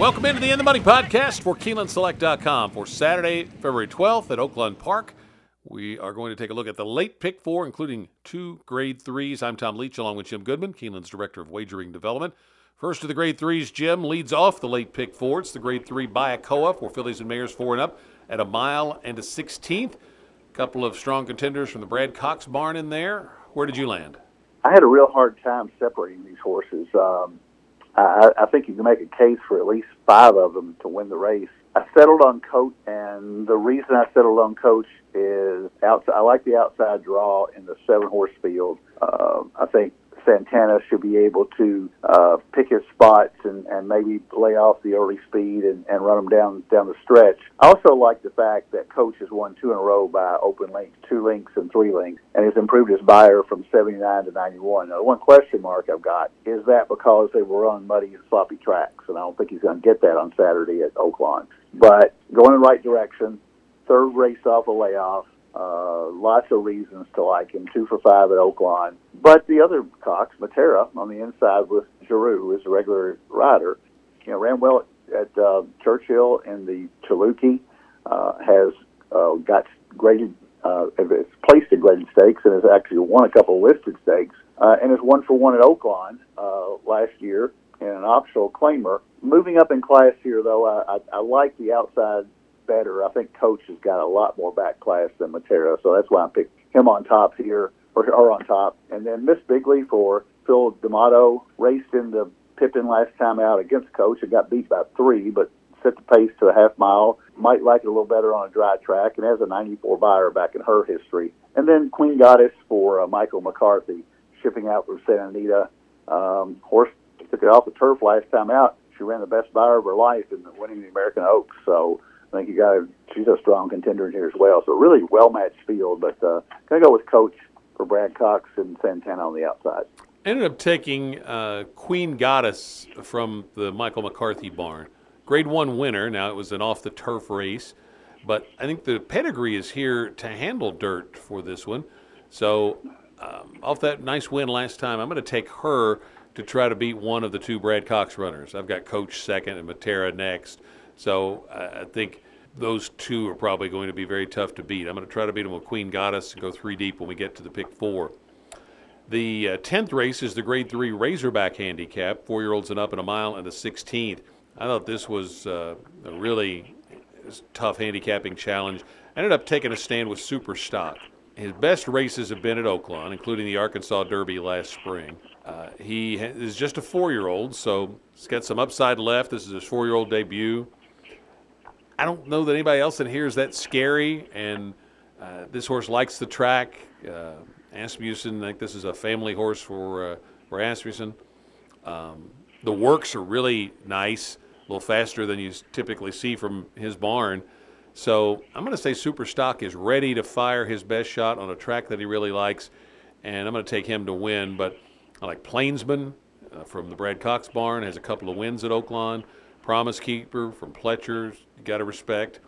Welcome into the In the Money podcast for KeenelandSelect.com for Saturday, February 12th at Oaklawn Park. We are going to take a look at the late pick four, including two grade threes. I'm Tom Leach along with Jim Goodman, Keeneland's Director of Wagering Development. First of the grade threes, Jim leads off the late pick four. It's the grade three Bayakoa for fillies and mares four and up at a mile and a 16th. A couple of strong contenders from the Brad Cox barn in there. Where did you land? I had a real hard time separating these horses. Um, I, I think you can make a case for at least five of them to win the race. I settled on Coach, and the reason I settled on Coach is outside. I like the outside draw in the seven horse field. Uh, I think Santana should be able to uh, pick his spots and, and maybe lay off the early speed and, and run them down down the stretch. I also like the fact that Coach has won two in a row by open lengths, two lengths and three lengths, and has improved his Beyer from 79 to 91. Now, the one question mark I've got is that because they were on muddy and sloppy tracks, and I don't think he's going to get that on Saturday at Oaklawn. But going in the right direction, third race off a layoff, uh, lots of reasons to like him. Two for five at Oaklawn. But the other Cox, Matera, on the inside with Geroux, is a regular rider. You know, ran well at, at uh, Churchill and the Chilukki. Uh, has uh, got graded, uh, is placed in graded stakes and has actually won a couple of listed stakes. Uh, and is one for one at Oaklawn uh, last year in an optional claimer. Moving up in class here, though, I, I, I like the outside better. I think Coach has got a lot more back class than Matera, so that's why I picked him on top here, or, or on top. And then Miss Bigley for Phil D'Amato raced in the Pippin last time out against Coach and got beat by three, but set the pace to a half mile. Might like it a little better on a dry track and has a 94 Beyer back in her history. And then Queen Goddess for uh, Michael McCarthy, shipping out from Santa Anita. Um, horse took it off the turf last time out. She ran the best Beyer of her life in winning the American Oaks. So I think you got she's a strong contender in here as well. So really well matched field, but uh, gonna go with Coach for Brad Cox and Santana on the outside. Ended up taking uh, Queen Goddess from the Michael McCarthy barn. Grade one winner. Now it was an off the turf race, but I think the pedigree is here to handle dirt for this one. So um, off that nice win last time, I'm going to take her to try to beat one of the two Brad Cox runners. I've got Coach second and Matera next. So I think those two are probably going to be very tough to beat. I'm going to try to beat them with Queen Goddess and go three deep when we get to the pick four. The uh, 10th race is the grade three Razorback handicap, four year olds and up in a mile and the 16th. I thought this was uh, a really tough handicapping challenge. I ended up taking a stand with Super Stock. His best races have been at Oaklawn, including the Arkansas Derby last spring. Uh, he is just a four year old, so he's got some upside left. This is his four year old debut. I don't know that anybody else in here is that scary, and uh, this horse likes the track. Uh, Asmussen, I think this is a family horse for uh, for Asmussen. Um, the works are really nice, a little faster than you typically see from his barn. So I'm going to say Super Stock is ready to fire his best shot on a track that he really likes, and I'm going to take him to win. But I like Plainsman uh, from the Brad Cox barn, has a couple of wins at Oaklawn. Promise Keeper from Pletcher's, you got to respect.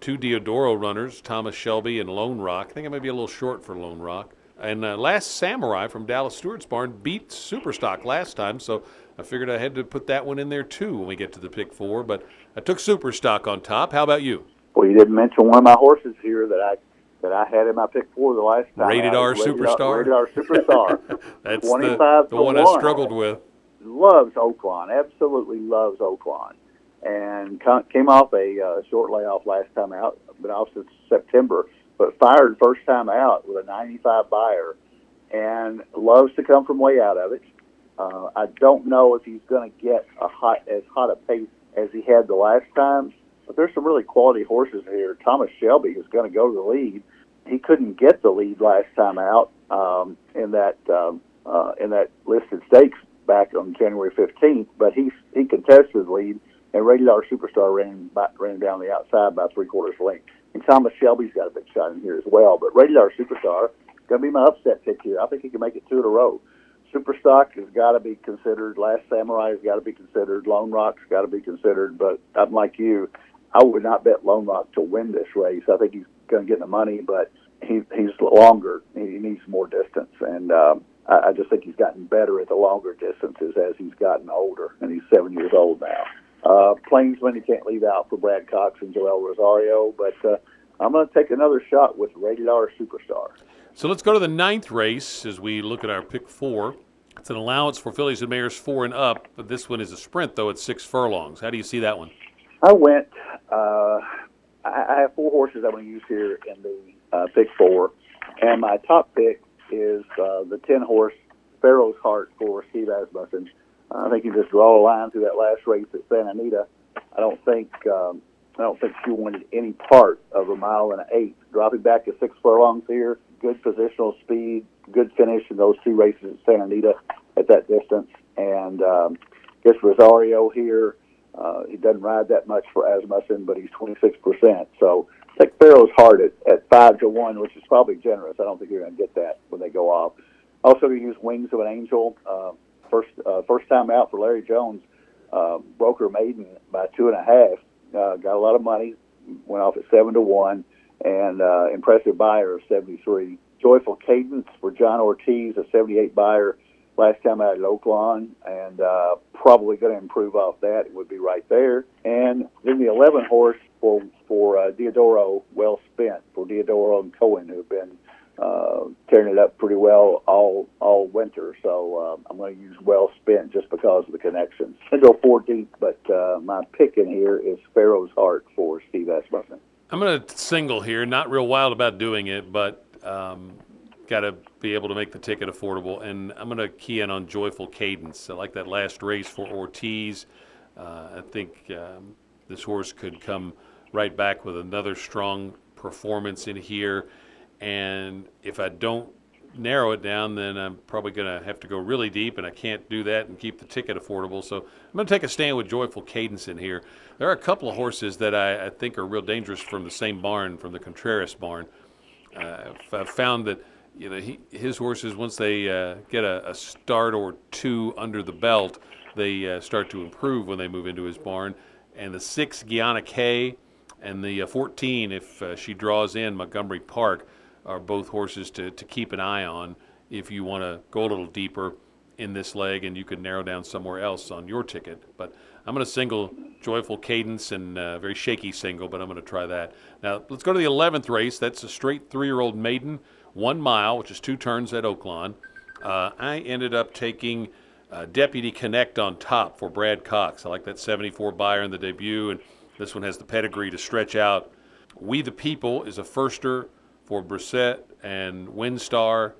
Two Diodoro runners, Thomas Shelby and Lone Rock. I think I may be a little short for Lone Rock. And uh, Last Samurai from Dallas Stewart's barn beat Superstock last time, so I figured I had to put that one in there too when we get to the pick four. But I took Superstock on top. How about you? Well, you didn't mention one of my horses here that I that I had in my pick four the last time. Rated R Superstar. Rated R Superstar. That's the, the one, one I struggled with. Loves Oaklawn. Absolutely loves Oaklawn and came off a uh, short layoff last time out, been off since September, but fired first time out with a 95 Beyer, and loves to come from way out of it. Uh, I don't know if he's going to get a hot as hot a pace as he had the last time, but there's some really quality horses here. Thomas Shelby is going to go to the lead. He couldn't get the lead last time out um, in that um, uh, in that listed stakes back on January 15th, but he he contested the lead and Rated R Superstar ran by, ran down the outside by three quarters length. And Thomas Shelby's got a big shot in here as well. But Rated R Superstar going to be my upset pick here. I think he can make it two in a row. Superstock has got to be considered. Last Samurai has got to be considered. Lone Rock's got to be considered. But I'm like you. I would not bet Lone Rock to win this race. I think he's going to get the money, but he, he's longer. He needs more distance, and um, I, I just think he's gotten better at the longer distances as he's gotten older, and he's seven years old now. Uh, Plainsman, you can't leave out for Brad Cox and Joel Rosario, but uh, I'm going to take another shot with Rated R Superstar. So let's go to the ninth race as we look at our pick four. It's an allowance for fillies and mares four and up, but this one is a sprint, though, at six furlongs. How do you see that one? I went, uh, I, I have four horses I'm going to use here in the uh, pick four, and my top pick is uh, the 10 horse Pharaoh's Heart for Steve Asmussen. I think you just draw a line through that last race at Santa Anita. I don't think um, I don't think she wanted any part of a mile and an eighth. Dropping back to six furlongs here, good positional speed, good finish in those two races at Santa Anita at that distance. And um, guess Rosario here, uh, he doesn't ride that much for Asmussen, but he's 26%. So take Pharaoh's Heart at, at 5 to 1, which is probably generous. I don't think you're going to get that when they go off. Also, to use Wings of an Angel. Uh, first uh, first time out for Larry Jones. Uh, broker maiden by two and a half. Uh, got a lot of money. Went off at seven to one, and uh, impressive Beyer of seventy three. Joyful Cadence for John Ortiz, a seventy eight Beyer. Last time out at Oaklawn, and uh, probably going to improve off that. It would be right there. And then the 11 horse for for uh, Diodoro, well spent for Diodoro and Cohen, who've been uh, tearing it up pretty well all all winter. So uh, I'm going to use well spent just because of the connections. I go four deep, but uh, my pick in here is Pharaoh's Heart for Steve Asmussen. I'm going to single here. Not real wild about doing it, but um, got to be able to make the ticket affordable. And I'm going to key in on Joyful Cadence. I like that last race for Ortiz. Uh, I think um, this horse could come right back with another strong performance in here. And if I don't narrow it down, then I'm probably going to have to go really deep, and I can't do that and keep the ticket affordable. So I'm going to take a stand with Joyful Cadence in here. There are a couple of horses that I, I think are real dangerous from the same barn, from the Contreras barn. Uh, I've found that you know he, his horses once they uh, get a, a, start or two under the belt, they uh, start to improve when they move into his barn. And the six Guiana K and the uh, 14, if uh, she draws in Montgomery Park are both horses to, to keep an eye on if you want to go a little deeper in this leg and you can narrow down somewhere else on your ticket. But I'm going to single Joyful Cadence and a very shaky single, but I'm going to try that. Now, let's go to the 11th race. That's a straight three year old maiden, one mile, which is two turns at Oaklawn. Uh, I ended up taking uh, Deputy Connect on top for Brad Cox. I like that 74 Beyer in the debut, and this one has the pedigree to stretch out. We the People is a firster for Brisset and WinStar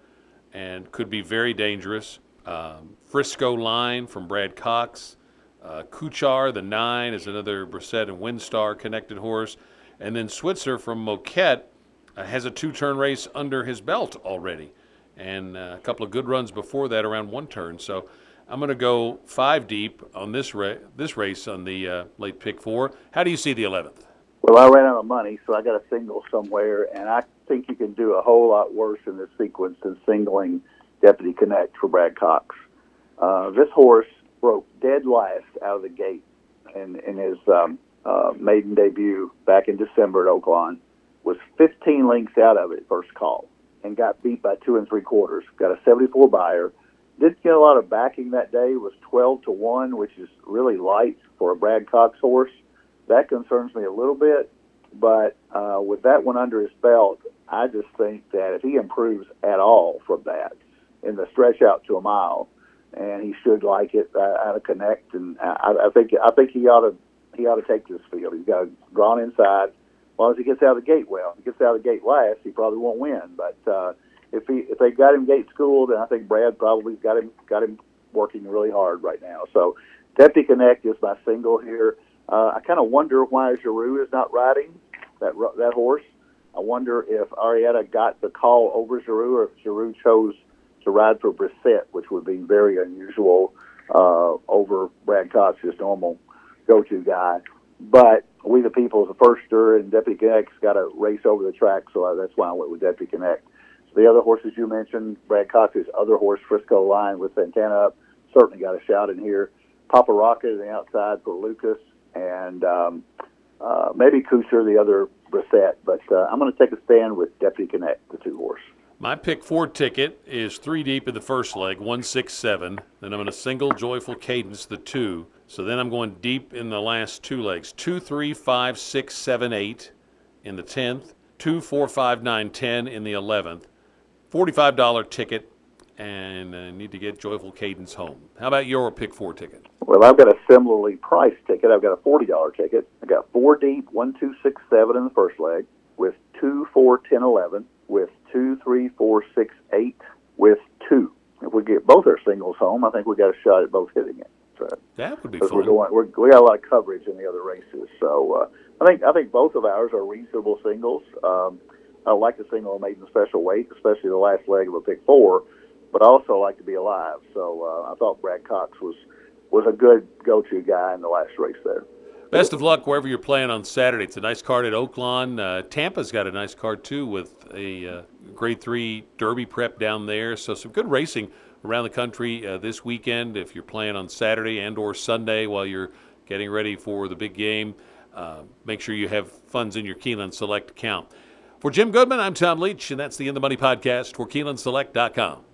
and could be very dangerous. Um, Frisco Line from Brad Cox. Uh, Kuchar, the nine, is another Brisset and WinStar connected horse. And then Switzer from Moquett uh, has a two turn race under his belt already. And uh, a couple of good runs before that around one turn. So I'm going to go five deep on this, ra- this race on the uh, late pick four. How do you see the 11th? Well, I ran out of money, so I got a single somewhere, and I think you can do a whole lot worse in this sequence than singling Deputy Connect for Brad Cox. Uh, this horse broke dead last out of the gate in, in his um, uh, maiden debut back in December at Oaklawn. Was 15 lengths out of it first call and got beat by two and three quarters. Got a 74 Beyer. Didn't get a lot of backing that day. Was 12 to one, which is really light for a Brad Cox horse. That concerns me a little bit, but uh, with that one under his belt, I just think that if he improves at all from that in the stretch out to a mile, and he should like it uh, out of connect, and I, I think I think he ought to he ought to take this field. He's got drawn inside. As long as he gets out of the gate well, if he gets out of the gate last, he probably won't win. But uh, if he if they got him gate schooled, then I think Brad probably got him got him working really hard right now. So Deputy Connect is my single here. Uh, I kind of wonder why Geroux is not riding that that horse. I wonder if Arrieta got the call over Geroux, or if Geroux chose to ride for Brisset, which would be very unusual uh, over Brad Cox's normal go-to guy. But we the people is a firster, and Deputy Connect's got to race over the track, so that's why I went with Deputy Connect. The other horses you mentioned, Brad Cox's other horse, Frisco Line with Santana up, certainly got a shout in here. Papa Rocket on the outside for Lucas and um, uh, maybe Kuchar, the other Brisset. But uh, I'm going to take a stand with Deputy Connect, the two horse. My pick four ticket is three deep in the first leg, one six seven. Then I'm going to single joyful cadence the two. So then I'm going deep in the last two legs, two three five six seven eight in the tenth, two four five nine ten in the eleventh. Forty-five dollar ticket, and I need to get joyful cadence home. How about your pick four ticket? Well, I've got a similarly priced ticket. I've got a forty dollar ticket. I got four deep, one two six seven in the first leg, with two four ten eleven, with two three four six eight, with two. If we get both our singles home, I think we got a shot at both hitting it. So, That would be fun. we're going, we're, we got a lot of coverage in the other races. So uh, I think I think both of ours are reasonable singles. Um, I like to see the single maiden special weight, especially the last leg of a pick four, but I also like to be alive. So uh, I thought Brad Cox was was a good go-to guy in the last race there. Best of luck wherever you're playing on Saturday. It's a nice card at Oaklawn. Uh, Tampa's got a nice card too with a uh, grade three Derby prep down there. So some good racing around the country uh, this weekend. If you're playing on Saturday and or Sunday while you're getting ready for the big game, uh, make sure you have funds in your Keeneland Select account. For Jim Goodman, I'm Tom Leach, and that's the In the Money podcast for KeenelandSelect.com.